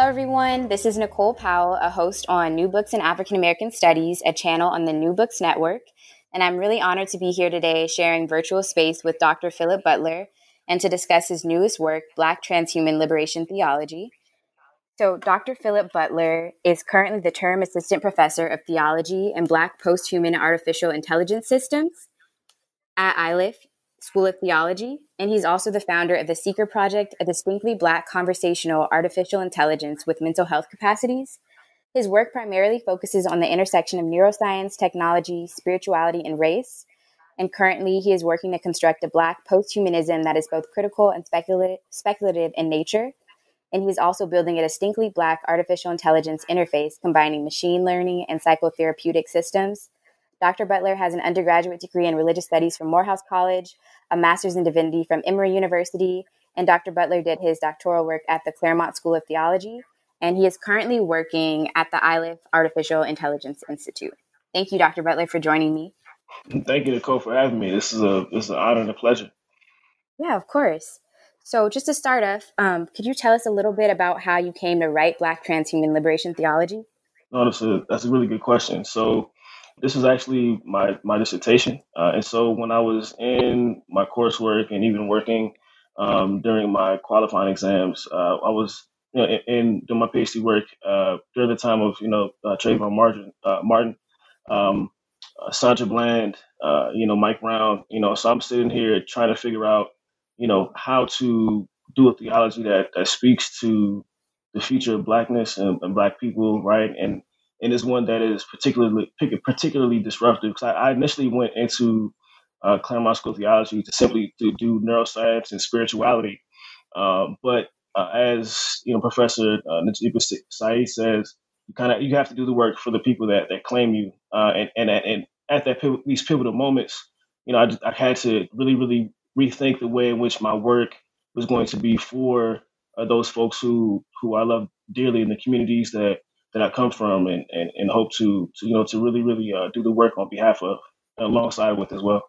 Hello, everyone. This is Nicole Powell, a host on New Books in African American Studies, a channel on the New Books Network. And I'm really honored to be here today sharing virtual space with Dr. Philip Butler and to discuss his newest work, Black Transhuman Liberation Theology. So, Dr. Philip Butler is currently the term assistant professor of theology and Black posthuman artificial intelligence systems at Iliff School of Theology, and he's also the founder of the Seekr Project, a distinctly Black conversational artificial intelligence with mental health capacities. His work primarily focuses on the intersection of neuroscience, technology, spirituality, and race. And currently, he is working to construct a Black posthumanism that is both critical and speculative, speculative in nature. And he's also building a distinctly Black artificial intelligence interface combining machine learning and psychotherapeutic systems Dr. Butler has an undergraduate degree in religious studies from Morehouse College, a master's in divinity from Emory University, and Dr. Butler did his doctoral work at the Claremont School of Theology, and he is currently working at the Iliff Artificial Intelligence Institute. Thank you, Dr. Butler, for joining me. Thank you, Nicole, for having me. This is a this is an honor and a pleasure. Yeah, of course. So, just to start off, um, could you tell us a little bit about how you came to write Black Transhuman Liberation Theology? No, that's a that's a really good question. So, this is actually my my dissertation, uh, and so when I was in my coursework and even working um, during my qualifying exams, uh, I was you know in, in doing my PhD work uh, during the time of you know uh, Trayvon Martin, uh, Martin, um, uh, Sandra Bland, uh, you know Mike Brown, you know. So I'm sitting here trying to figure out you know how to do a theology that that speaks to the future of blackness and, and black people, right? And and it's one that is particularly particularly disruptive. Because I, I, initially went into uh, Claremont School of Theology to simply to do neuroscience and spirituality, um, but uh, as you know, Professor uh, Saeed says, you kind of you have to do the work for the people that that claim you, uh, and and and at that these pivotal moments, you know, I, I had to really really rethink the way in which my work was going to be for uh, those folks who who I love dearly in the communities that that I come from and, and, and hope to, to, you know, to really, really uh, do the work on behalf of alongside with as well.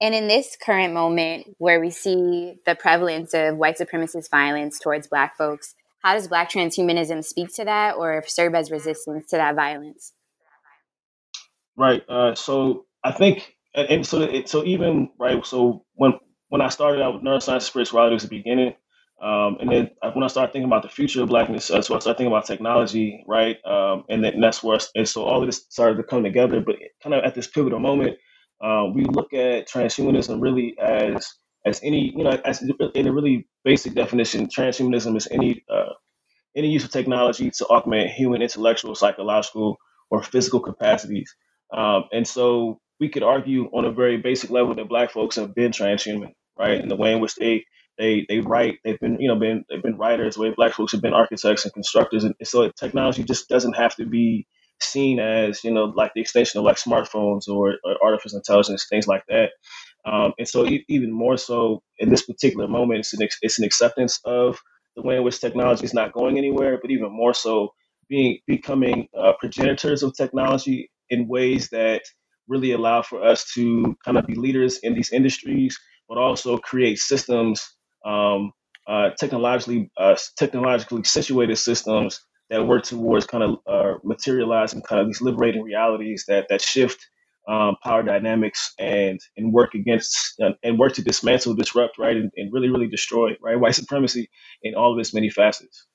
And in this current moment where we see the prevalence of white supremacist violence towards Black folks, how does Black transhumanism speak to that or serve as resistance to that violence? Right. Uh, so I think, and so it, so even right. So when when I started out with neuroscience and spirituality was the beginning, um, and then uh, when I started thinking about the future of blackness, uh, so I started thinking about technology, right? Um, and then that's where, and so all of this started to come together. But kind of at this pivotal moment, uh, we look at transhumanism really as as any, you know, as in a really basic definition, transhumanism is any uh, any use of technology to augment human intellectual, psychological, or physical capacities. Um, and so we could argue on a very basic level that Black folks have been transhuman, right? In the way in which they they they write. They've been you know been they've been writers. Way black folks have been architects and constructors, and so technology just doesn't have to be seen as you know like the extension of like smartphones or, or artificial intelligence, things like that. Um, and so e- even more so in this particular moment, it's an ex- it's an acceptance of the way in which technology is not going anywhere, but even more so being becoming uh, progenitors of technology in ways that really allow for us to kind of be leaders in these industries, but also create systems um, uh, technologically uh, technologically situated systems that work towards kind of uh, materializing kind of these liberating realities that that shift um, power dynamics and and work against uh, and work to dismantle, disrupt, right, and, and really really destroy right white supremacy in all of its many facets.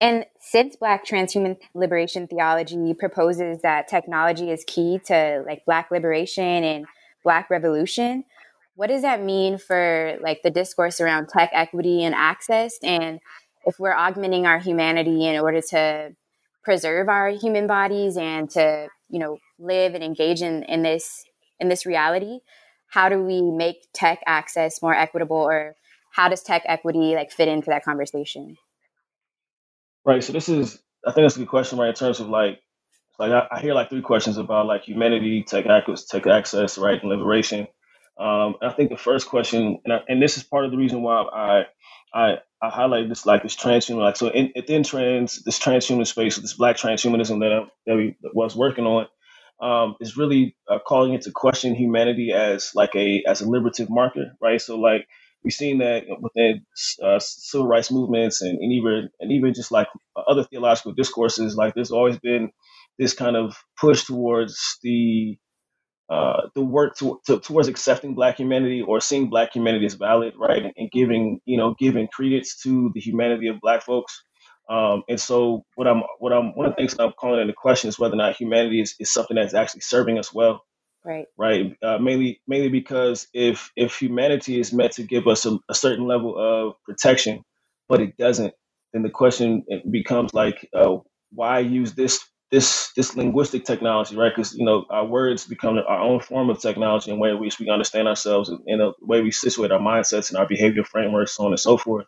And since Black transhuman liberation theology proposes that technology is key to like Black liberation and Black revolution, what does that mean for like the discourse around tech equity and access? And if we're augmenting our humanity in order to preserve our human bodies and to you know live and engage in, in this in this reality how do we make tech access more equitable? Or how does tech equity like fit into that conversation? Right so this is i think that's a good question right in terms of like like i, I hear like three questions about like humanity tech access tech access right and liberation um, I think the first question, and, I, and this is part of the reason why I I, I highlight this like this transhuman, like so in, within trans this transhuman space, this Black transhumanism that I, that we was working on, um, is really uh, calling into question humanity as like a as a liberative marker, right? So like we've seen that within uh, civil rights movements and, and even and even just like other theological discourses. Like there's always been this kind of push towards the uh, the work to, to, towards accepting Black humanity or seeing Black humanity as valid, right, and, giving you know giving credence to the humanity of Black folks. Um, and so, what I'm what I'm one of the things I'm calling into question is whether or not humanity is, is something that's actually serving us well. Right. Right. Uh, mainly mainly because if if humanity is meant to give us a, a certain level of protection, but it doesn't, then the question becomes like, uh, why use this this this linguistic technology, right? Because you know our words become our own form of technology and way in which we understand ourselves and the way we situate our mindsets and our behavior frameworks, so on and so forth.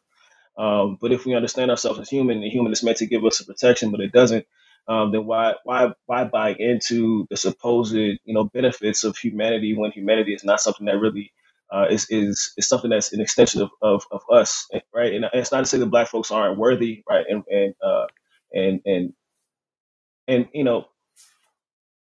Um, but if we understand ourselves as human, the human is meant to give us a protection, but it doesn't. Um, then why why why buy into the supposed you know benefits of humanity when humanity is not something that really uh, is is is something that's an extension of, of, of us, right? And it's not to say that black folks aren't worthy, right? And and uh, and and and you know,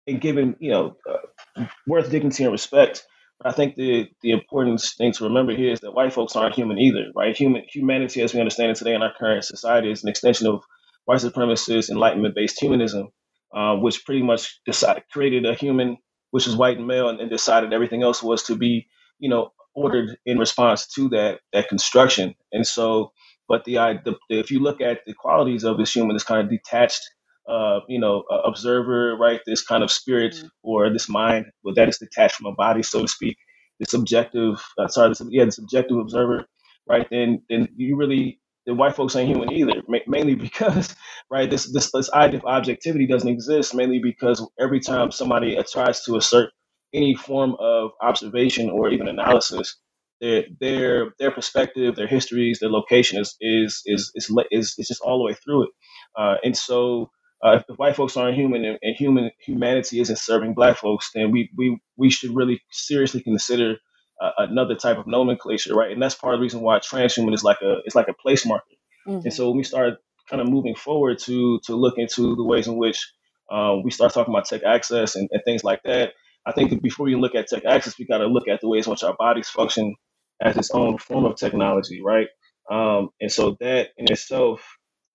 and given you know uh, worth dignity and respect. But I think the the important thing to remember here is that white folks aren't human either, right? Human humanity, as we understand it today in our current society, is an extension of white supremacist enlightenment based humanism, uh, which pretty much decided created a human which is white and male, and, and decided everything else was to be you know ordered in response to that that construction. And so, but the, the if you look at the qualities of this human, this kind of detached uh, you know, uh, observer, right? This kind of spirit mm-hmm. or this mind, well, that is detached from a body, so to speak. This objective, uh, sorry, this, yeah, this objective observer, right? Then, then you really, the white folks ain't human either, ma- mainly because, right, this, this, this idea of objectivity doesn't exist, mainly because every time somebody tries to assert any form of observation or even analysis, their their their perspective, their histories, their location is is is is is, is just all the way through it. Uh, and so uh, if, white folks aren't human and, and, human humanity isn't serving black folks, then we we we should really seriously consider uh, another type of nomenclature, right? And that's part of the reason why transhuman is like a it's like a place marker. Mm-hmm. And so when we start kind of moving forward to to look into the ways in which um, we start talking about tech access and, and things like that, I think that before we look at tech access, we got to look at the ways in which our bodies function as its own form of technology, right? Um, and so that in itself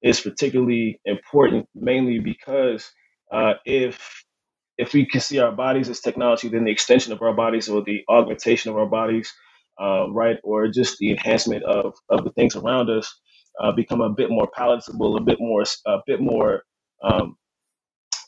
is particularly important, mainly because uh, if if we can see our bodies as technology, then the extension of our bodies or the augmentation of our bodies, uh, right, or just the enhancement of, of the things around us uh, become a bit more palatable, a bit more, a bit more, um,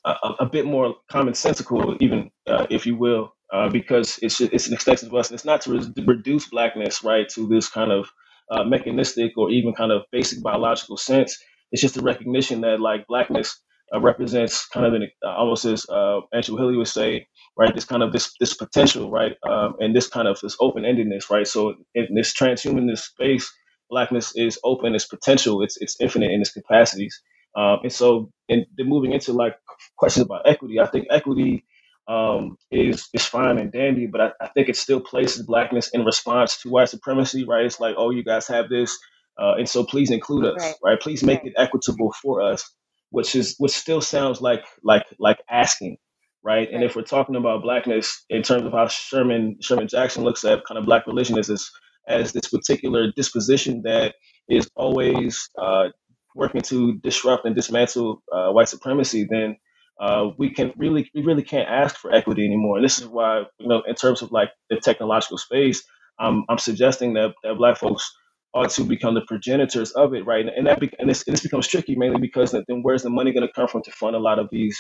a, a, bit more commonsensical, even uh, if you will, uh, because it's it's an extension of us. And it's not to re- reduce blackness, right, to this kind of uh, mechanistic or even kind of basic biological sense it's just a recognition that like blackness uh, represents kind of an uh, almost as uh, Andrew Hilly would say, right? This kind of this this potential, right? Um, and this kind of this open endedness, right? So in this transhumanist space, blackness is open, it's potential, it's it's infinite in its capacities. Um, and so, in the moving into like questions about equity, I think equity um, is is fine and dandy, but I, I, think it still places blackness in response to white supremacy, right? It's like, oh, you guys have this, uh, and so please include us, right? right? Please make right. it equitable for us, which is which still sounds like like like asking, right? right? And if we're talking about blackness in terms of how Sherman Sherman Jackson looks at kind of black religion as this as this particular disposition that is always uh, working to disrupt and dismantle uh, white supremacy, then uh, we can really we really can't ask for equity anymore. And this is why you know in terms of like the technological space, I'm I'm suggesting that that black folks ought to become the progenitors of it, right? And that be, and this, and this becomes tricky mainly because then where's the money going to come from to fund a lot of these,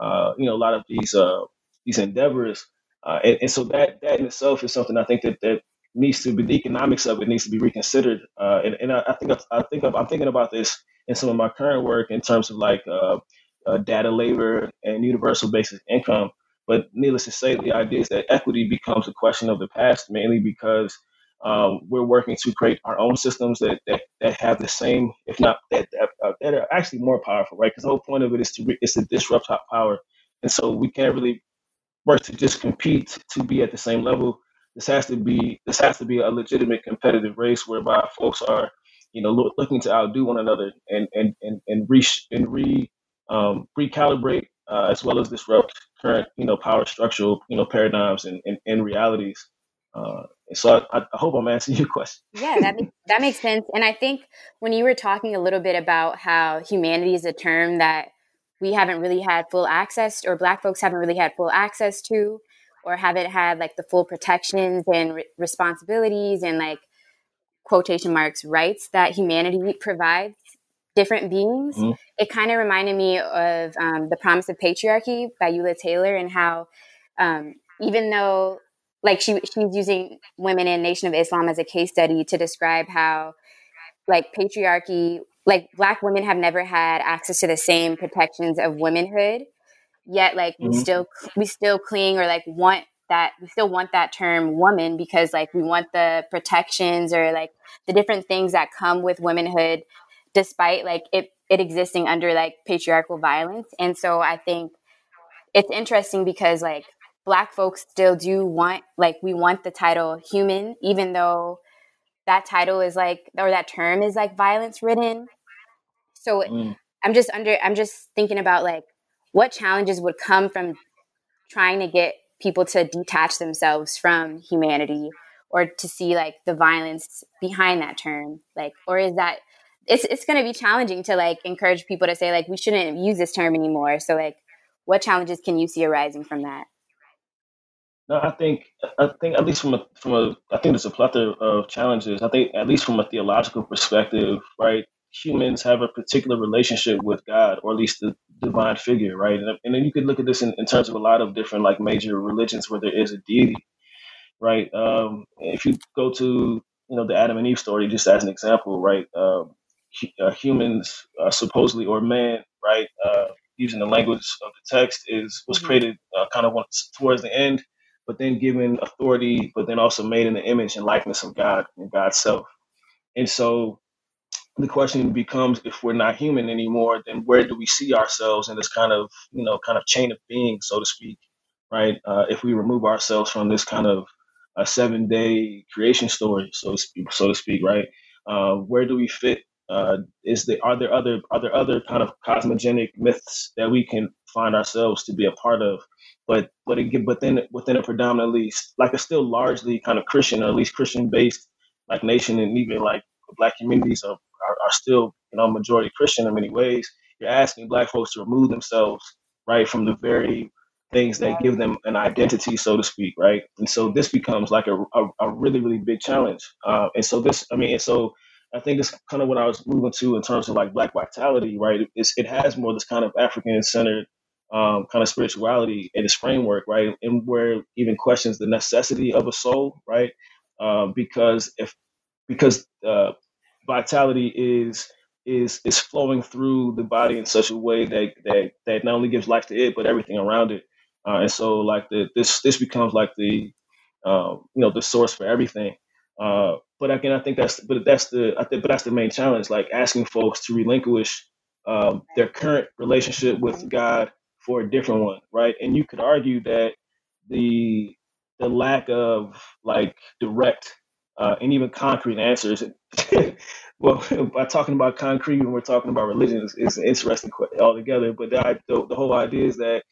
uh, you know, a lot of these uh, these endeavors, uh, and, and, so that that in itself is something I think that that needs to be the economics of it needs to be reconsidered. Uh, and, and I, I, think I think I'm thinking about this in some of my current work in terms of like uh, uh, data labor and universal basic income. But needless to say, the idea is that equity becomes a question of the past mainly because um, we're working to create our own systems that, that, that have the same, if not that, that, uh, that are actually more powerful, right? Because the whole point of it is to re- is to disrupt power, and so we can't really work to just compete to be at the same level. This has to be this has to be a legitimate competitive race whereby folks are, you know, lo- looking to outdo one another and and and and re and re um, recalibrate uh, as well as disrupt current, you know, power structural, you know, paradigms and, and, and realities. Uh, And so I, I hope I'm answering your question. yeah, that makes, that makes sense. And I think when you were talking a little bit about how humanity is a term that we haven't really had full access, or Black folks haven't really had full access to, or haven't had like the full protections and re- responsibilities and like quotation marks rights that humanity provides different beings. Mm-hmm. It kind of reminded me of um, The Promise of Patriarchy by Ula Taylor and how um, even though like she she's using women in Nation of Islam as a case study to describe how like patriarchy like black women have never had access to the same protections of womanhood yet like mm-hmm. we still we still cling or like want that we still want that term woman because like we want the protections or like the different things that come with womanhood despite like it it existing under like patriarchal violence and so i think it's interesting because like black folks still do want like we want the title human even though that title is like or that term is like violence ridden. So mm. i'm just under i'm just thinking about like what challenges would come from trying to get people to detach themselves from humanity or to see like the violence behind that term like or is that it's it's going to be challenging to like encourage people to say like we shouldn't use this term anymore. So like what challenges can you see arising from that no, I think I think at least from a from a I think there's a plethora of challenges. I think at least from a theological perspective, right? Humans have a particular relationship with God, or at least the divine figure, right? And, and then you could look at this in, in terms of a lot of different like major religions where there is a deity, right? Um, if you go to you know the Adam and Eve story, just as an example, right? Um, uh, humans uh, supposedly or man, right? Uh, using the language of the text is was mm-hmm. created uh, kind of towards the end but then given authority, but then also made in the image and likeness of God and God's self. And so the question becomes if we're not human anymore, then where do we see ourselves in this kind of, you know, kind of chain of being, so to speak, right? Uh, if we remove ourselves from this kind of a seven day creation story, so to speak, so to speak, right? Uh, where do we fit? Uh, is there are there other are there other kind of cosmogenic myths that we can find ourselves to be a part of but but again, then within a predominantly like a still largely kind of Christian or at least Christian based like nation and even like black communities are, are, are still you know majority Christian in many ways. You're asking black folks to remove themselves right from the very things that give them an identity, so to speak, right? And so this becomes like a, a, a really, really big challenge. Uh, and so this, I mean, and so I think this kind of what I was moving to in terms of like black vitality, right? It's, it has more this kind of African centered um, kind of spirituality in its framework, right? And where even questions the necessity of a soul, right? Um, because if because uh, vitality is is is flowing through the body in such a way that that that not only gives life to it but everything around it, uh, and so like the this this becomes like the um, you know the source for everything. Uh, but again, I think that's but that's the I think but that's the main challenge, like asking folks to relinquish um, their current relationship with God for a different one, right? And you could argue that the the lack of like direct uh, and even concrete answers. well, by talking about concrete when we're talking about religion is, interesting altogether. But the, the, the whole idea is that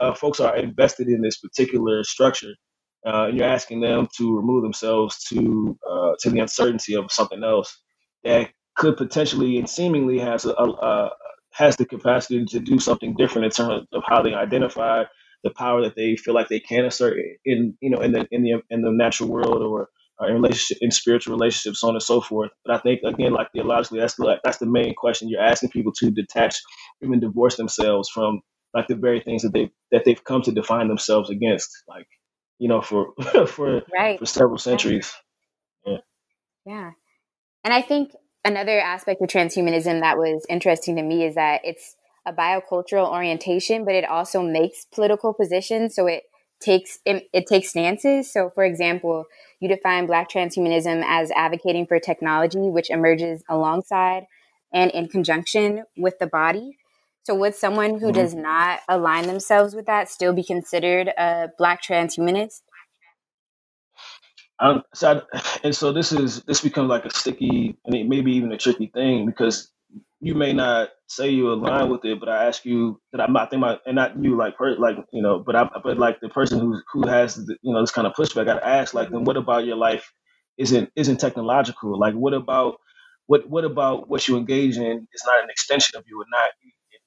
uh, folks are invested in this particular structure, uh, and you're asking them to remove themselves to uh, to the uncertainty of something else that could potentially and seemingly has a, a, has the capacity to do something different in terms of how they identify the power that they feel like they can assert in you know in the in the in the natural world or in relationship in spiritual relationships, so on and so forth. But I think again, like theologically, that's the that's the main question. You're asking people to detach, even divorce themselves from like the very things that they that they've come to define themselves against, like you know, for for right. for several centuries. Yeah. Yeah, and I think another aspect of transhumanism that was interesting to me is that it's a biocultural orientation, but it also makes political positions. So it takes it, it, takes stances. So, for example, you define Black transhumanism as advocating for technology which emerges alongside and in conjunction with the body. So, would someone who mm-hmm. does not align themselves with that still be considered a Black transhumanist? Um, so I, and so this is this becomes like a sticky, I mean, maybe even a tricky thing because you may not say you align with it, but I ask you that I'm not think my and not you like per, like you know, but I but like the person who who has the, you know this kind of pushback. I ask like, then what about your life isn't isn't technological? Like, what about what what about what you engage in is not an extension of you and not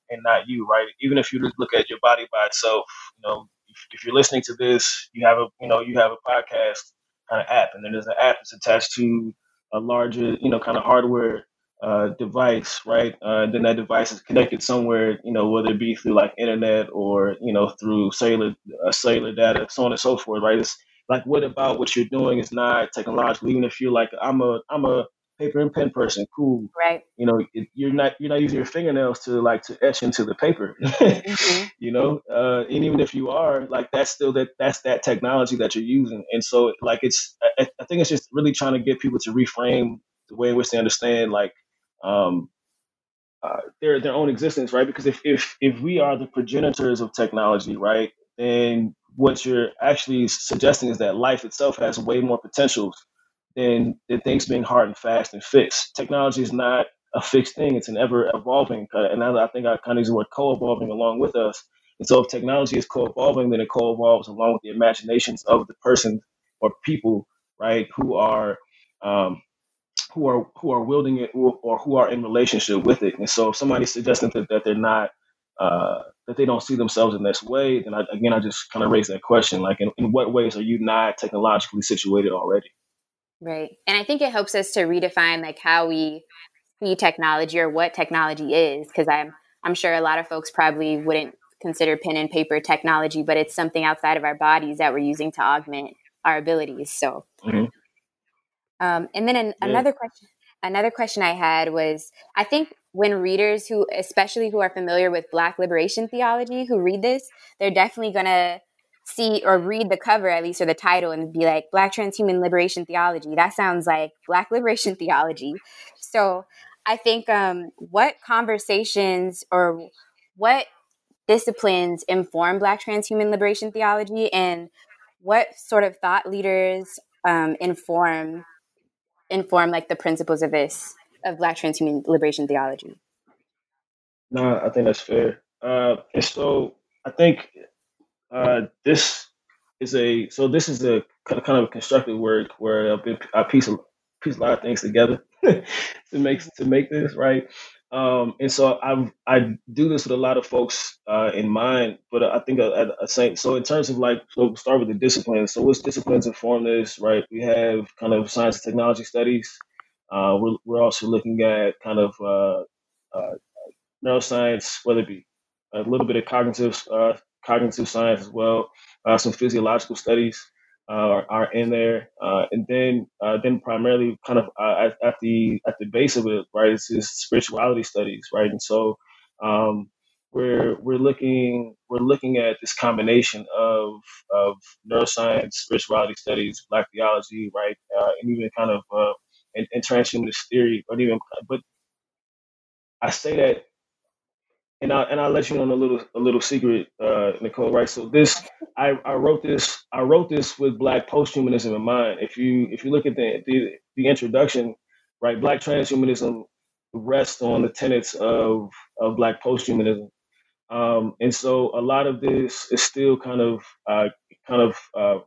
and not you, right? Even if you just look at your body by itself, you know, if, if you're listening to this, you have a you know you have a podcast kind of app, and then there's an app that's attached to a larger you know kind of hardware uh, device, right? Uh, then that device is connected somewhere, you know, whether it be through like internet or you know through cellular uh, cellular data, so on and so forth, right? It's like, what about what you're doing is not technological? Even if you're like, I'm a I'm a paper and pen person, cool, right? You know, it, you're not you're not using your fingernails to like to etch into the paper, mm-hmm. you know. Uh, and even if you are, like, that's still that that's that technology that you're using, and so like it's I, I think it's just really trying to get people to reframe the way in which they understand like um, uh, their their own existence, right? Because if if if we are the progenitors of technology, right, then what you're actually suggesting is that life itself has way more potentials than than things being hard and fast and fixed. Technology is not a fixed thing; it's an ever evolving. Uh, and I, I think I kind of use the word co-evolving along with us. And so, if technology is co-evolving, then it co-evolves along with the imaginations of the person or people, right, who are um, who are who are wielding it or, or, who are in relationship with it. And so if somebody's suggesting that, that they're not uh, that they don't see themselves in this way, then I, again I just kind of raise that question: like, in, in what ways are you not technologically situated already? Right, and I think it helps us to redefine like how we see technology or what technology is, because I'm I'm sure a lot of folks probably wouldn't consider pen and paper technology, but it's something outside of our bodies that we're using to augment our abilities. So. Mm-hmm. Um, and then an, yeah. another question, another question I had was, I think when readers who, especially who are familiar with Black liberation theology, who read this, they're definitely gonna see or read the cover at least or the title and be like Black transhuman liberation theology. That sounds like Black liberation theology. So I think um, what conversations or what disciplines inform Black transhuman liberation theology and what sort of thought leaders um, inform inform like the principles of this of Black transhuman liberation theology? No, I think that's fair. Uh, and so I think uh, this is a so this is a kind of, a constructive work where I piece a piece a lot of things together to make to make this right. Um, and so I I do this with a lot of folks uh, in mind, but I think at a same so in terms of like so start with the disciplines. So which disciplines inform this, right? We have kind of science and technology studies. Uh, we're we're also looking at kind of uh, uh neuroscience, whether it be a little bit of cognitive uh, cognitive science as well, uh, some physiological studies uh, are, in there, uh, and then uh, then primarily kind of uh, at, at, the at the base of it, right, is, is spirituality studies, right, and so um, we're we're looking we're looking at this combination of of neuroscience, spirituality studies, Black theology, right, and even kind of and, and transhumanist theory, but even but I say that and I and I'll let you on a little a little secret, uh, Nicole. Right. So this I, I wrote this I wrote this with Black posthumanism in mind. If you if you look at the the, the introduction, right, Black transhumanism rests on the tenets of of Black posthumanism, um, and so a lot of this is still kind of uh, kind of uh,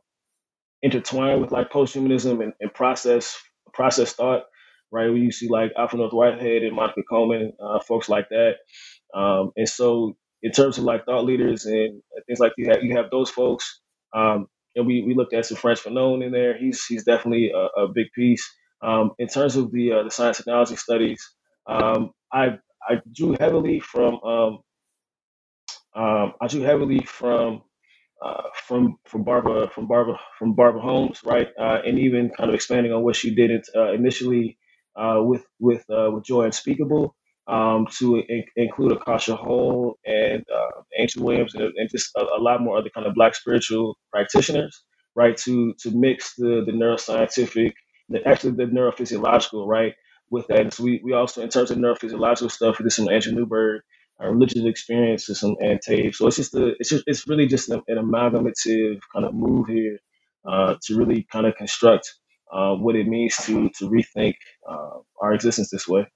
intertwined with like posthumanism and, and process process thought. Right, where you see like Alfred North Whitehead and Monica Coleman, uh, folks like that. Um, and so, in terms of like thought leaders and things like you have, you have those folks. Um, and we, we looked at some Frantz Fanon in there. He's he's definitely a, a big piece. Um, in terms of the uh, the science technology studies, um, I I drew heavily from um, um, I drew heavily from uh, from from Barbara from Barbara from Barbara Holmes, right? Uh, and even kind of expanding on what she did uh, initially uh, with with uh, with Joy Unspeakable, um, to in- include Akasha Hull and uh, Williams and, and just a, a, lot more other kind of Black spiritual practitioners, right? To to mix the the neuroscientific, the, actually the neurophysiological, right, with that. So we, we also, in terms of neurophysiological stuff, did some Andrew Newberg, uh, religious experiences, some and tape. So it's just a, it's just it's really just an, an amalgamative kind of move here uh, to really kind of construct uh, what it means to to rethink uh, our existence this way.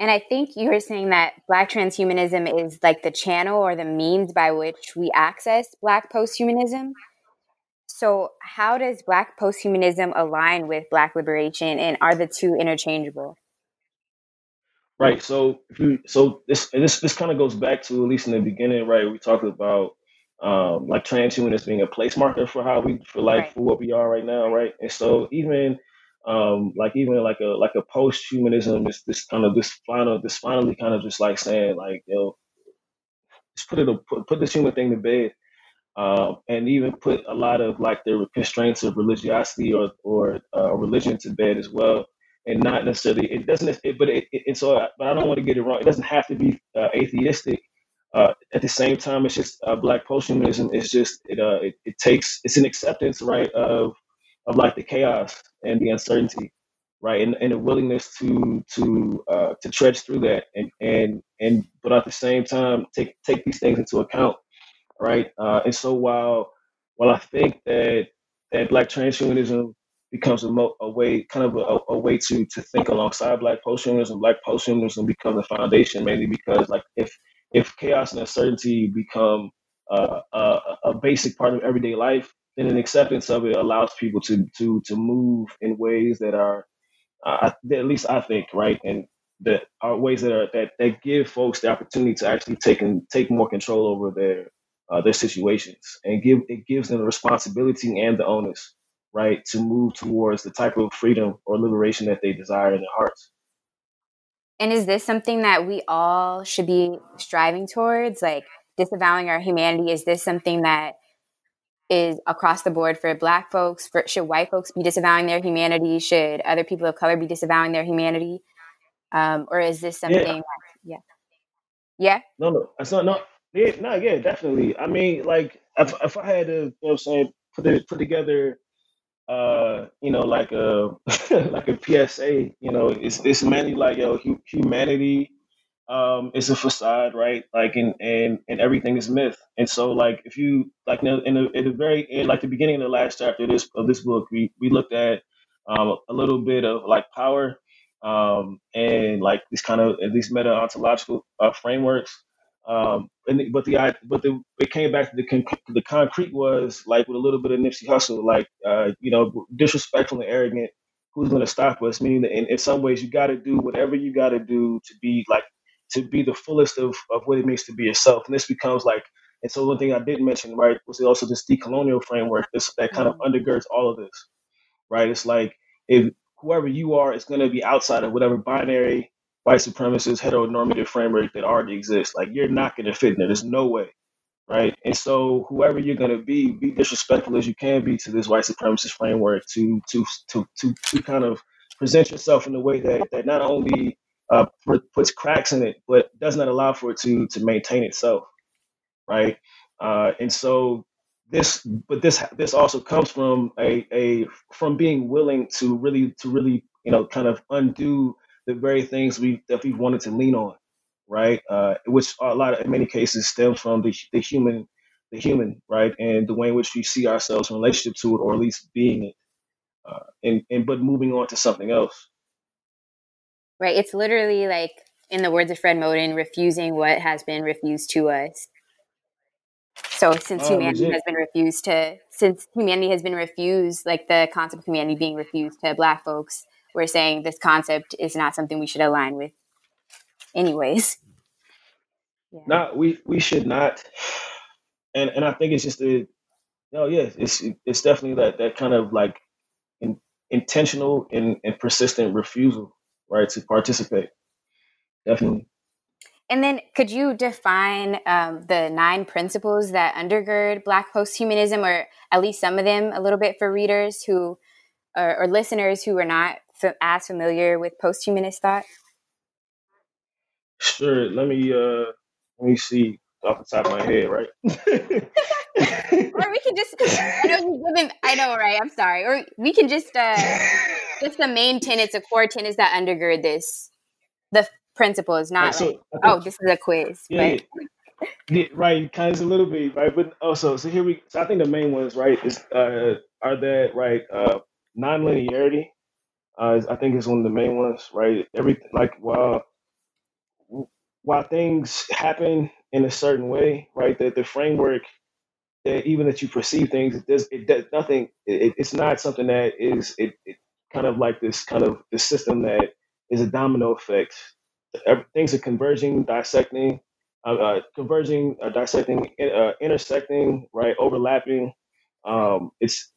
And I think you were saying that Black transhumanism is like the channel or the means by which we access Black posthumanism. So, how does Black posthumanism align with Black liberation, and are the two interchangeable? Right. So, so this this this kind of goes back to at least in the beginning, right? We talked about um, like transhumanism being a place marker for how we for like right. for what we are right now, right? And so even um, like even like a like a post humanism is this kind of this final this finally kind of just like saying like yo just put it put, put this human thing to bed. Um, and even put a lot of like the constraints of religiosity or or uh, religion to bed as well. And not necessarily it doesn't it, but it, it, and so but I don't want to get it wrong. It doesn't have to be uh, atheistic. Uh, at the same time it's just uh, black posthumanism it's just it, uh, it, it takes it's an acceptance right of of like the chaos and the uncertainty, right? And, and a willingness to to uh, to trudge through that and and and but at the same time take take these things into account, right? Uh, and so while while I think that that black transhumanism becomes a, mo- a way kind of a, a, way to to think alongside black posthumanism, black posthumanism becomes a foundation mainly because like if if chaos and uncertainty become uh, a, a basic part of everyday life, then an acceptance of it allows people to to to move in ways that are uh, at least I think right? And that are ways that are that, that give folks the opportunity to actually take and take more control over their uh, their situations and give it gives them the responsibility and the onus right to move towards the type of freedom or liberation that they desire in their hearts. And is this something that we all should be striving towards? Like disavowing our humanity is this something that is across the board for black folks for, should white folks be disavowing their humanity? Should other people of color be disavowing their humanity? Um, or is this something yeah. yeah. Yeah? No no. That's not not yeah no yeah definitely. I mean like if, if i had to you know what i'm saying put it put together uh you know like a like a psa you know it's it's mainly like yo humanity um, it's a facade, right? Like, and and and everything is myth. And so, like, if you like in the, in the, very end, like the beginning of the last chapter of this of this book, we we looked at um, a little bit of like power um, and like these kind of these meta ontological uh, frameworks. Um, and but the but the it came back to the con- the concrete was like with a little bit of Nipsey Hussle, like uh, you know, disrespectful and arrogant. Who's going to stop us? Meaning that in, in some ways you got to do whatever you got to do to be like to be the fullest of, of what it means to be yourself. And this becomes like, and so one thing I didn't mention, right, was also this decolonial framework this, that kind of mm-hmm. undergirds all of this, right? It's like if whoever you are is going to be outside of whatever binary, white supremacist, heteronormative framework that already exists. Like you're not going to fit in there. There's no way, right? And so whoever you're going to be, be disrespectful as you can be to this white supremacist framework to to to to to kind of present yourself in a way that that not only uh, puts cracks in it, but does not allow for it to to maintain itself, right? Uh, and so this, but this this also comes from a a from being willing to really to really you know kind of undo the very things we that we wanted to lean on, right? Uh, which a lot of in many cases stems from the the human the human right and the way in which we see ourselves in relationship to it or at least being it, uh, and and but moving on to something else right? It's literally like, in the words of Fred Moten, refusing what has been refused to us. So since oh, humanity legit. has been refused to, since humanity has been refused, like the concept of humanity being refused to Black folks, we're saying this concept is not something we should align with, anyways. Yeah. No, we we should not, and and I think it's just a, no, yeah, it's it's definitely that that kind of like in, intentional and, and persistent refusal right, to participate. Definitely. And then, could you define um, the nine principles that undergird Black posthumanism, or at least some of them, a little bit for readers who or, or listeners who are not f- as familiar with posthumanist thought? Sure. Let me uh, let me see off the top of my head, right? or we can just I know I know, right? I'm sorry. Or we can just uh just the main tenets, the core tenets that undergird this. The principles, not right, so like, oh, this is a quiz. Yeah, but. yeah, right, kind of a little bit, right? But also, so here we. So I think the main ones, right, is uh, are that right? Uh, non-linearity. Uh, I think is one of the main ones, right? Everything like well, while things happen in a certain way, right? That the framework that even that you perceive things, it does it does nothing. It, it's not something that is it, it kind of like this kind of the system that is a domino effect. Things are converging, dissecting, uh, uh, converging, uh, dissecting, uh, intersecting, right, overlapping. Um, it's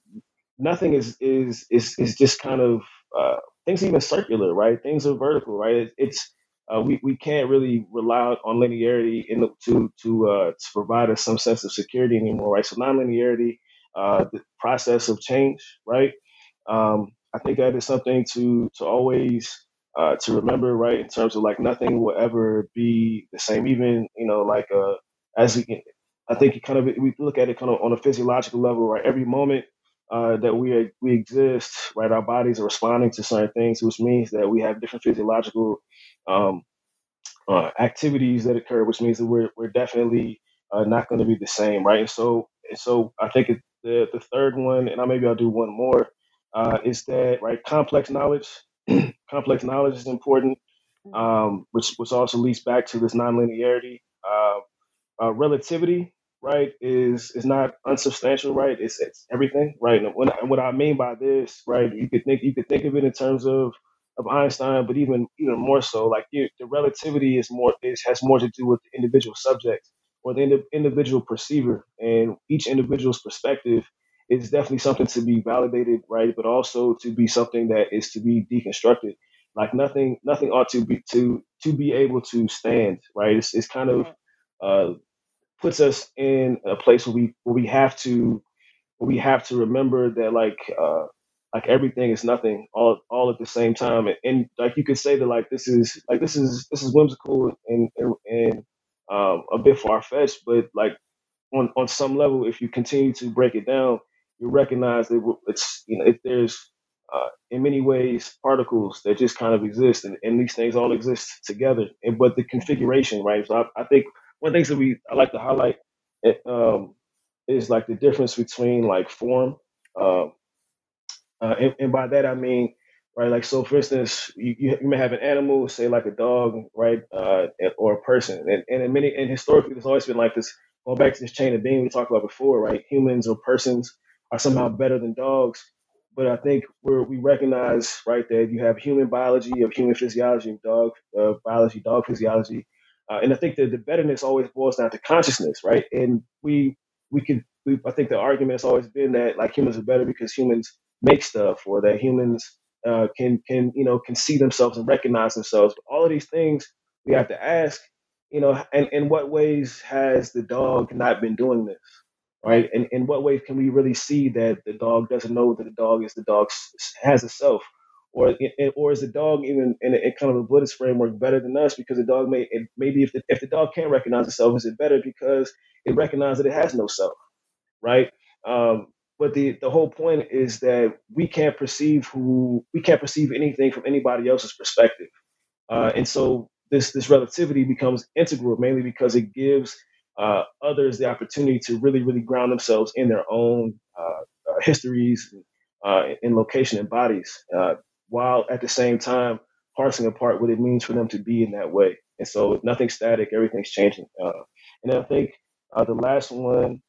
nothing is is is is just kind of uh, things even circular, right? Things are vertical, right? It, it's uh, we we can't really rely on linearity in the, to to to provide us some sense of security anymore, right? So nonlinearity, the process of change, right? Um, I think that is something to to always uh, to remember, right? In terms of like nothing will ever be the same, even you know, like uh, as we, I think kind of we look at it kind of on a physiological level, right? Every moment uh, that we we exist, right? Our bodies are responding to certain things, which means that we have different physiological um, uh, activities that occur, which means that we're we're definitely uh, not going to be the same, right? And so, and so I think it, the the third one, and I maybe I'll do one more, uh, is that right? Complex knowledge, complex knowledge is important, mm-hmm. um, which which also leads back to this nonlinearity, uh, uh, relativity, right? Is is not unsubstantial, right? It's it's everything, right? And what, and what I mean by this, right? You could think you could think of it in terms of of Einstein, but even even more so, like you, the relativity is more is has more to do with the individual subject or the ind- individual perceiver, and each individual's perspective is definitely something to be validated, right? But also to be something that is to be deconstructed. Like nothing, nothing ought to be to to be able to stand, right? It's, it's kind of uh, puts us in a place where we where we have to where we have to remember that like uh, like everything is nothing all all at the same time and, and, like you could say that like this is like this is this is whimsical and and, and um, a bit far fetched but like on on some level if you continue to break it down you recognize that it's you know if there's uh, in many ways particles that just kind of exist and, and these things all exist together and but the configuration right? So I, I think one of the things that we I like to highlight um, is like the difference between like form, uh, uh, and, and, by that I mean right like so for instance you, you, may have an animal say like a dog right uh, or a person and, and in many and historically there's always been like this going back to this chain of being we talked about before right humans or persons are somehow better than dogs but I think we we recognize right that you have human biology of human physiology dog uh, biology dog physiology uh, and I think that the betterness always boils down to consciousness, right? And we we could we, I think the argument has always been that like humans are better because humans make stuff, or that humans uh, can can you know can see themselves and recognize themselves. But all of these things we have to ask, you know, and in what ways has the dog not been doing this, right? And in what ways can we really see that the dog doesn't know that the dog is the dog has a self? or or is the dog even in, a, in kind of a Buddhist framework better than us because the dog may maybe if the, if the dog can't recognize itself, is it better because it recognizes that it has no self, right? Um, but the the whole point is that we can't perceive who we can't perceive anything from anybody else's perspective, uh, and so this this relativity becomes integral mainly because it gives uh, others the opportunity to really really ground themselves in their own uh, uh histories. Uh, in location and bodies. Uh, while at the same time parsing apart what it means for them to be in that way. And so nothing's static, everything's changing. And I think the last one,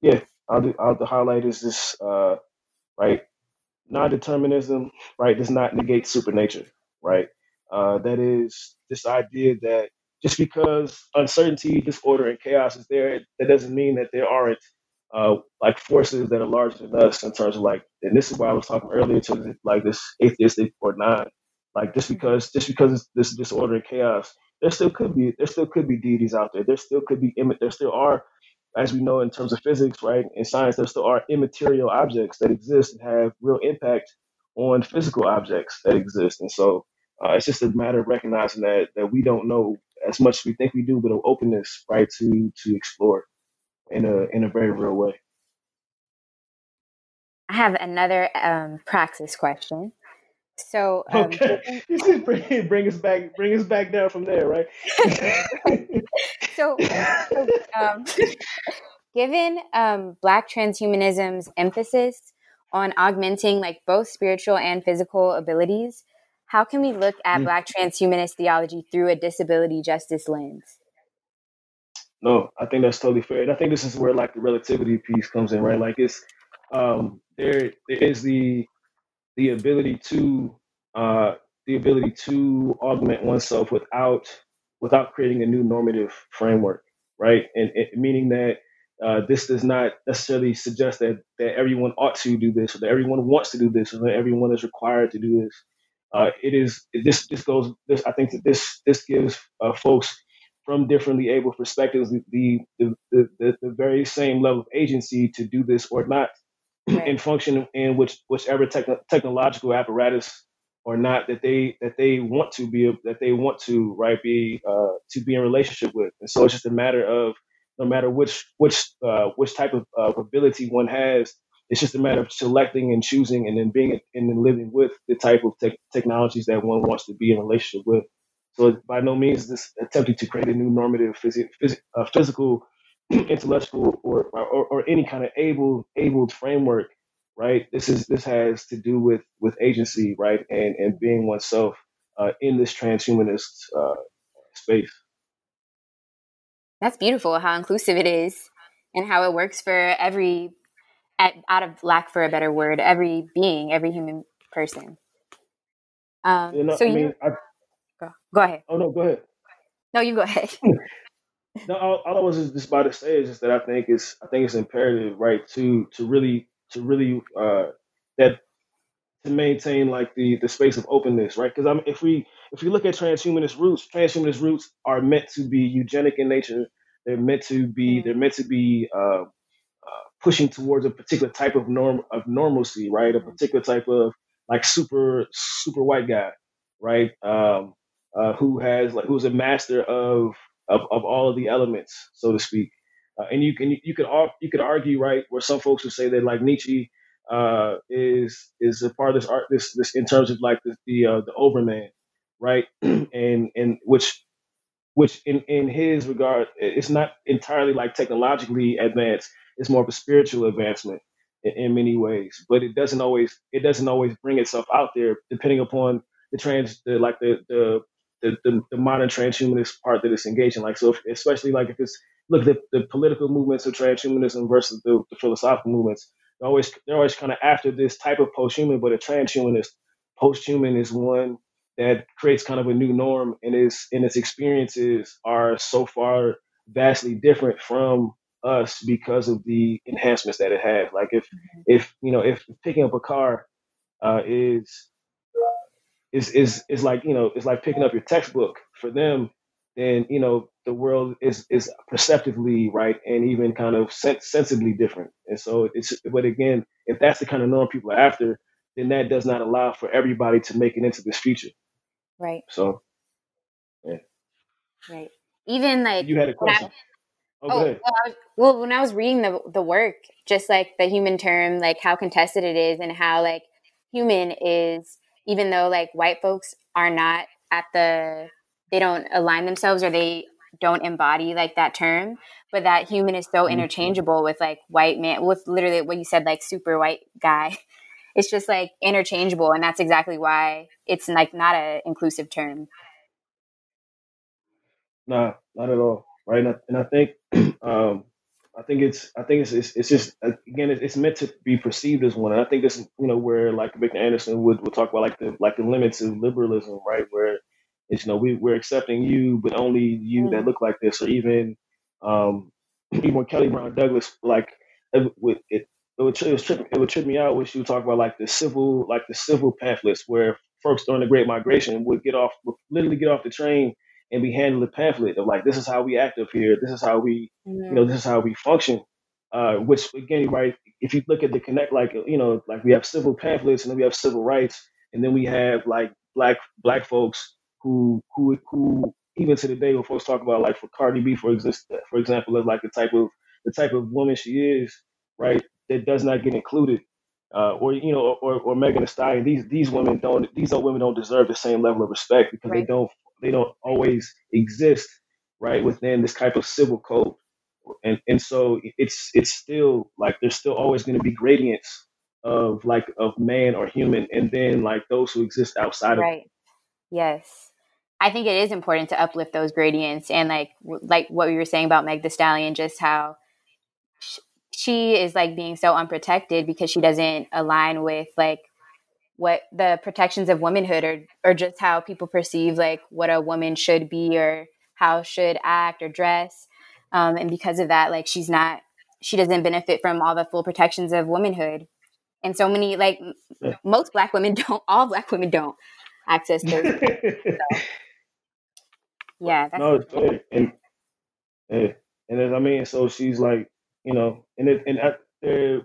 yeah, I'll, do, I'll the highlight is this, right? Non-determinism, right, does not negate supernature, right? Uh, that is this idea that just because uncertainty, disorder, and chaos is there, that doesn't mean that there aren't uh, like forces that are larger than us in terms of like, and this is why I was talking earlier to like this atheistic or not, like just because just because this disorder and chaos, there still could be there still could be deities out there. There still could be there still are, as we know in terms of physics, right, in science, there still are immaterial objects that exist and have real impact on physical objects that exist. And so uh, it's just a matter of recognizing that that we don't know as much as we think we do, but an openness, right, to to explore in a in a very real way. I have another um, praxis question. So um, okay, bring, bring us back, bring us back down from there, right? so, so um, given um, Black transhumanism's emphasis on augmenting like both spiritual and physical abilities, how can we look at mm. Black transhumanist theology through a disability justice lens? No, I think that's totally fair. And I think this is where like the relativity piece comes in, right? Like it's um there there is the the ability to uh the ability to augment oneself without without creating a new normative framework, right? And, and meaning that uh, this does not necessarily suggest that that everyone ought to do this, or that everyone wants to do this, or that everyone is required to do this. Uh, it is this this goes this I think that this this gives uh, folks from differently able perspectives the the, the the, the very same level of agency to do this or not right. and function in which whichever techn- technological apparatus or not that they that they want to be that they want to right be uh, to be in relationship with and so it's just a matter of no matter which which uh, which type of uh, ability one has it's just a matter of selecting and choosing and then being and then living with the type of te- technologies that one wants to be in relationship with. So by no means this attempting to create a new normative phys- phys- uh, physical, intellectual, or, or, or any kind of able abled framework, right? This is this has to do with with agency, right, and and being oneself uh, in this transhumanist uh, space. That's beautiful. How inclusive it is, and how it works for every at, out of lack for a better word, every being, every human person. Um, you know, so I mean, I, go, go ahead. Oh no, go ahead. No, you go ahead. no, all, all, I was just about to say is just that I think it's I think it's imperative, right, to to really to really uh, that to maintain like the the space of openness, right? Because I'm if we if we look at transhumanist roots, transhumanist roots are meant to be eugenic in nature. They're meant to be mm-hmm. they're meant to be uh, pushing towards a particular type of norm of normalcy, right? A particular type of like super super white guy, right? Um, uh, who has like who's a master of, of of all of the elements, so to speak. Uh, and you can you could you could argue right where some folks would say that like Nietzsche uh, is is a part of this art this this in terms of like the the, uh, the Overman, right? and and which which in in his regard it's not entirely like technologically advanced it's more of a spiritual advancement in, in, many ways. But it doesn't always it doesn't always bring itself out there, depending upon the trans the like the the the, the, the modern transhumanist part that it's engaging. Like so, if, especially like if it's look the, the political movements of transhumanism versus the, the philosophical movements. They're always they're always kind of after this type of post-human, but a transhumanist post-human is one that creates kind of a new norm and its and its experiences are so far vastly different from us because of the enhancements that it has. Like if if you know if picking up a car uh, is is is is like you know it's like picking up your textbook for them, then you know the world is is perceptively right and even kind of sens- sensibly different. And so it's but again, if that's the kind of norm people are after, then that does not allow for everybody to make it into this future. Right. So, yeah. Right. Even like you had a question. Oh, oh well, well, when I was reading the the work, just like the human term, like how contested it is, and how like human is, even though like white folks are not at the, they don't align themselves or they don't embody like that term, but that human is so mm-hmm. interchangeable with like white man, with literally what you said, like super white guy. It's just like interchangeable, and that's exactly why it's like not an inclusive term. Nah, not at all right? And I, and I think um, I think it's I think it's it's, it's just again it's meant to be perceived as one. And I think this is you know where like Victor Anderson would would talk about like the like the limits of liberalism, right? Where it's you know we we're accepting you, but only you that mm. look like this, or even um, even when Kelly Brown Douglas like it, it it would, it, would trip, it would trip me out when she would talk about like the civil like the civil pamphlets where folks during the Great Migration would get off would literally get off the train and we handle the pamphlet of like this is how we act up here, this is how we mm-hmm. you know this is how we function. Uh, which again, right? If you look at the connect, like you know, like we have civil pamphlets and then we have civil rights, and then we have like black black folks who who who even to the day when folks talk about like for Cardi B for exist for example of like the type of the type of woman she is, right? That does not get included. Uh, or you know, or, or Megan Thee Stallion. These these women don't these women don't deserve the same level of respect because right. they don't they don't always exist right within this type of civil code and and so it's it's still like there's still always going to be gradients of like of man or human and then like those who exist outside of right. of Yes. I think it is important to uplift those gradients and like like what we were saying about Meg the Stallion, just how she is like being so unprotected because she doesn't align with like what the protections of womanhood or or just how people perceive like what a woman should be or how should act or dress. Um, and because of that like she's not she doesn't benefit from all the full protections of womanhood. And so many like yeah. most black women don't all black women don't access those. So, yeah no and, and, and i mean so she's like you know and it and I,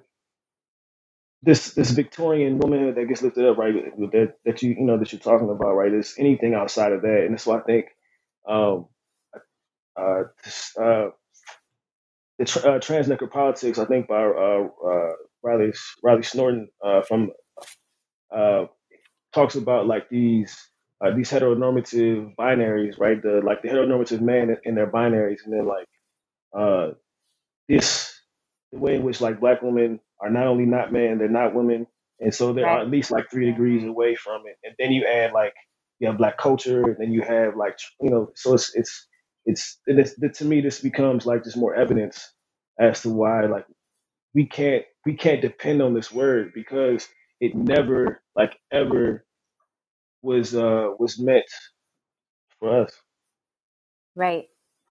this this Victorian woman that gets lifted up, right? That that you you know that you're talking about, right? Is anything outside of that, and that's why I think um, uh, uh, the tra- uh, trans necropolitics, I think by uh, uh, Riley Riley Snorton uh, from uh, talks about like these uh, these heteronormative binaries, right? The like the heteronormative man in, their binaries, and then like uh, this the way in which like black women are not only not men, they're not women, and so they are at least like three degrees away from it. And then you add like you have black culture, and then you have like you know, so it's it's it's, it's to me this becomes like just more evidence as to why like we can't we can't depend on this word because it never like ever was uh was meant for us. Right.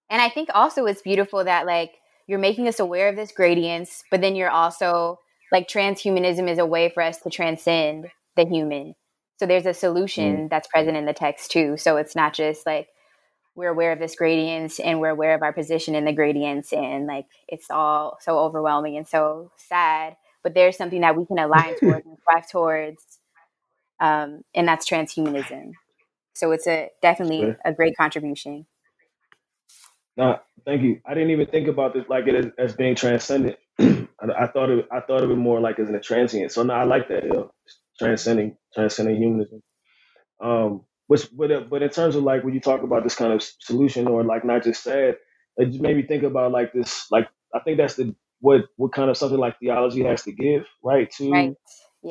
And I think also it's beautiful that like you're making us aware of this gradients, but then you're also like transhumanism is a way for us to transcend the human. So there's a solution mm. that's present in the text too. So it's not just like we're aware of this gradients and we're aware of our position in the gradients and like it's all so overwhelming and so sad. But there's something that we can align towards and strive towards. Um, and that's transhumanism. So it's a definitely a great contribution. No, thank you. I didn't even think about this like it as, as being transcendent. I, I, thought of I thought of it more like as a transient. So no, I like that. You know, transcending transcending humanism. Um, which but uh, but in terms of like when you talk about this kind of solution or like not just sad, it just made me think about like this. Like I think that's the what what kind of something like theology has to give right to right.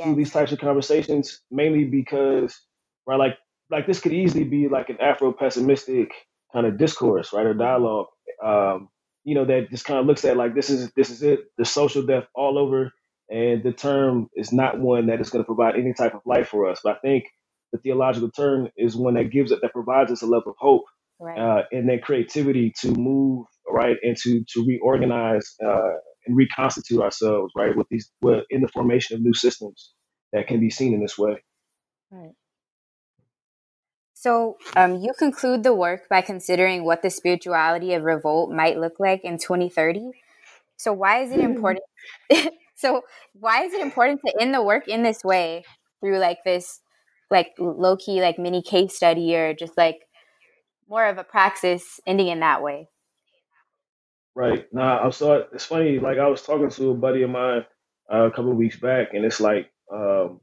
to these types of conversations. Mainly because right, like like this could easily be like an Afro pessimistic kind of discourse, right, or dialogue. Um, you know, that just kind of looks at like this is this is it, the social death all over, and the term is not one that is going to provide any type of life for us. But I think the theological term is one that gives it that provides us a level of hope, right. uh, and then creativity to move right and to to reorganize uh, and reconstitute ourselves right with these with, in the formation of new systems that can be seen in this way. Right. So, um, you conclude the work by considering what the spirituality of revolt might look like in 2030. So, why is it important? so, why is it important to end the work in this way through like this, like low key, like mini case study, or just like more of a praxis ending in that way? Right. Now, I'm sorry. It's funny. Like I was talking to a buddy of mine uh, a couple of weeks back, and it's like, um,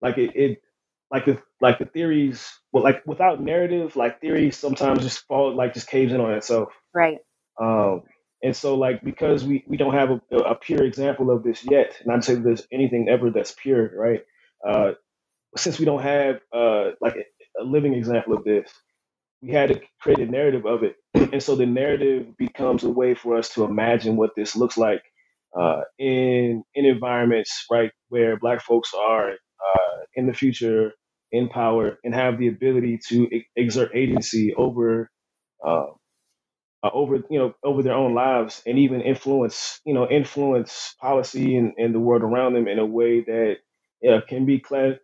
like it, it like the like the theories well like without narrative like theories sometimes just fall like just caves in on itself. Right. Um and so like because we we don't have a, a pure example of this yet not to say there's anything ever that's pure right? Uh since we don't have uh like a, a living example of this we had to create a narrative of it. And so the narrative becomes a way for us to imagine what this looks like uh, in in environments right where black folks are uh, in the future in power and have the ability to exert agency over uh, uh, over you know over their own lives and even influence you know influence policy and, and the world around them in a way that yeah, can be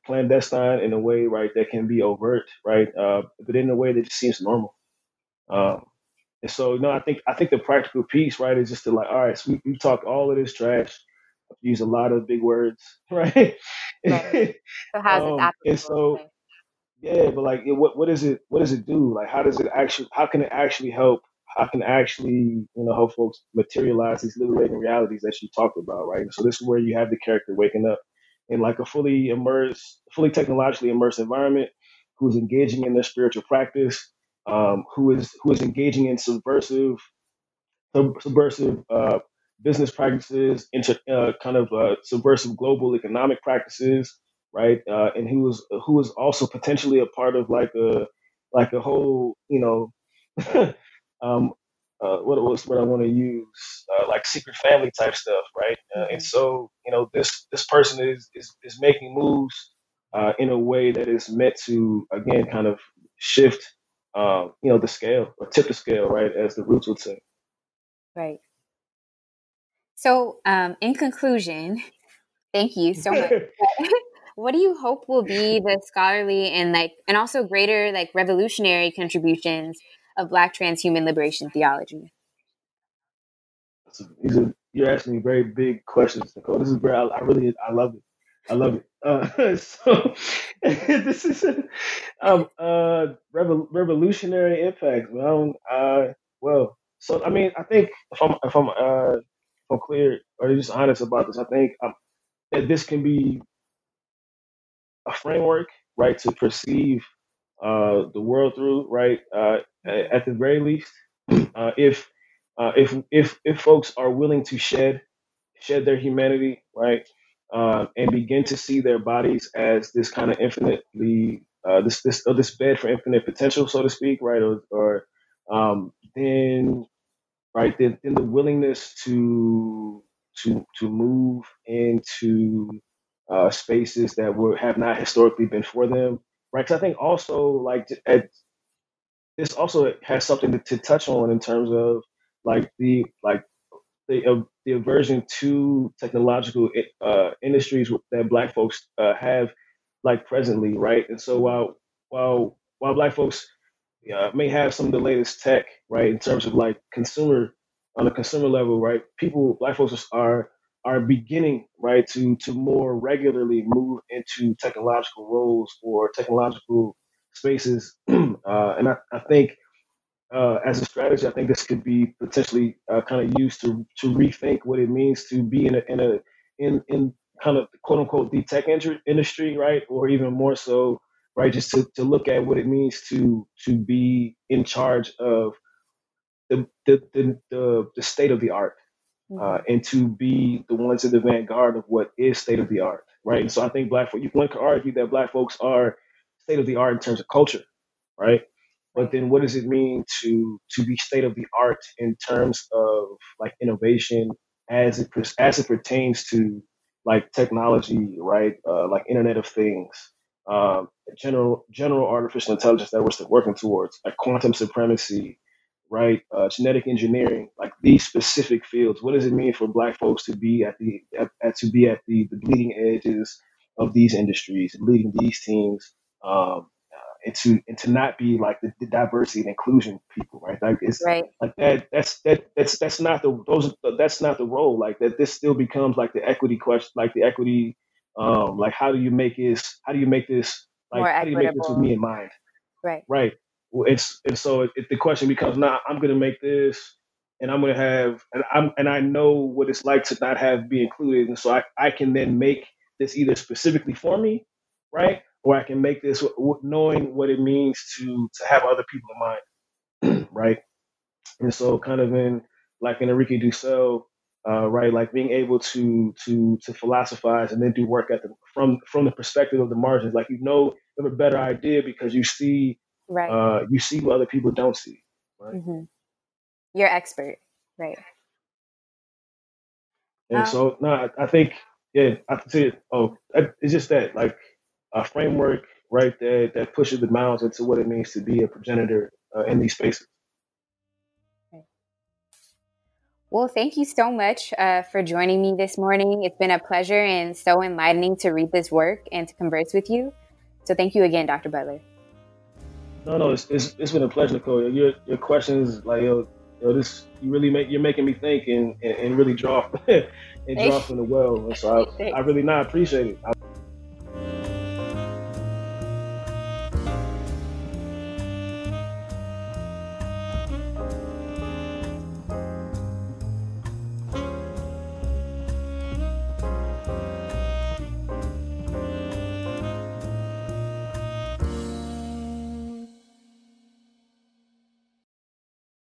clandestine in a way right that can be overt right uh, but in a way that just seems normal um, and so no I think I think the practical piece right is just to like all right so we, we talked all of this trash use a lot of big words, right? Right. So how's um, it And so, yeah, but like, what what does it what does it do? Like, how does it actually? How can it actually help? How can actually you know help folks materialize these liberating realities that you talked about, right? So this is where you have the character waking up in like a fully immersed, fully technologically immersed environment, who's engaging in their spiritual practice, um, who is who is engaging in subversive subversive uh, business practices, into uh, kind of uh, subversive global economic practices, right? Uh, and who was who was also potentially a part of like a like a whole, you know, um, uh, what was what I want to use, uh, like secret family type stuff, right? Uh, and so, you know, this this person is is, is making moves uh, in a way that is meant to again kind of shift, um, you know, the scale or tip the scale, right, as the roots would say. Right. So, um, in conclusion, thank you so much. what do you hope will be the scholarly and like, and also greater like revolutionary contributions of Black transhuman liberation theology? These are, you're asking me very big questions, Nicole. This is where I, I really, I love it. I love it. Uh, so this is um uh revol- revolutionary impact. Well, uh, well, so I mean, I think if I'm if I'm I'm clear or just honest about this, I think um, that this can be a framework, right, to perceive uh the world through, right, uh, at the very least, uh, if uh, if if if folks are willing to shed shed their humanity, right, uh, and begin to see their bodies as this kind of infinitely uh, this this this bed for infinite potential, so to speak, right, or, or um, then right then, then the willingness to to to move into uh, spaces that were have not historically been for them, right? Because I think also like at, this also has something to, to touch on in terms of like the like the uh, the aversion to technological uh, industries that Black folks uh, have, like presently, right? And so while while while Black folks uh, may have some of the latest tech, right, in terms of like consumer on a consumer level, right? People, Black folks are are beginning, right, to to more regularly move into technological roles or technological spaces, uh, and I, I think uh, as a strategy, I think this could be potentially uh, kind of used to to rethink what it means to be in a in a in in kind of quote unquote the tech industry, right? Or even more so, right? Just to, to look at what it means to to be in charge of the the the, the, the state of the art, uh, mm-hmm. and to be the ones in the vanguard of what is state of the art, right? And so I think black folks, one could argue that black folks are state of the art in terms of culture, right? but then what does it mean to to be state of the art in terms of like innovation as it as it pertains to like technology right uh, like internet of things um, general general artificial intelligence that we're working towards like quantum supremacy right uh, genetic engineering like these specific fields what does it mean for black folks to be at the at, at to be at the, the bleeding edges of these industries leading these teams um, and to and to not be like the, the diversity and inclusion people, right? Like it's right. like that. That's that. That's that's not the those. That's not the role. Like that. This still becomes like the equity question. Like the equity. Um. Like how do you make this? How do you make this? Like how do you make this with me in mind? Right. Right. Well, it's and so it, the question becomes now. I'm going to make this, and I'm going to have, and I'm and I know what it's like to not have be included, and so I I can then make this either specifically for me, right? or I can make this knowing what it means to to have other people in mind, right? And so, kind of in like in Enrique Dussel, uh, right, like being able to to to philosophize and then do work at the from from the perspective of the margins, like you know, you have a better idea because you see, right, uh, you see what other people don't see, right? Mm-hmm. You're expert, right? And um, so, no, I, I think, yeah, I see it. Oh, it's just that, like a framework right there that pushes the bounds into what it means to be a progenitor uh, in these spaces. Well, thank you so much uh, for joining me this morning. It's been a pleasure and so enlightening to read this work and to converse with you. So, thank you again, Dr. Butler. No, no, it's, it's, it's been a pleasure, Nicole. Your your questions, like yo, yo, this you really make you're making me think and, and, and really draw and draw from the well. And so I, I really not appreciate it. I,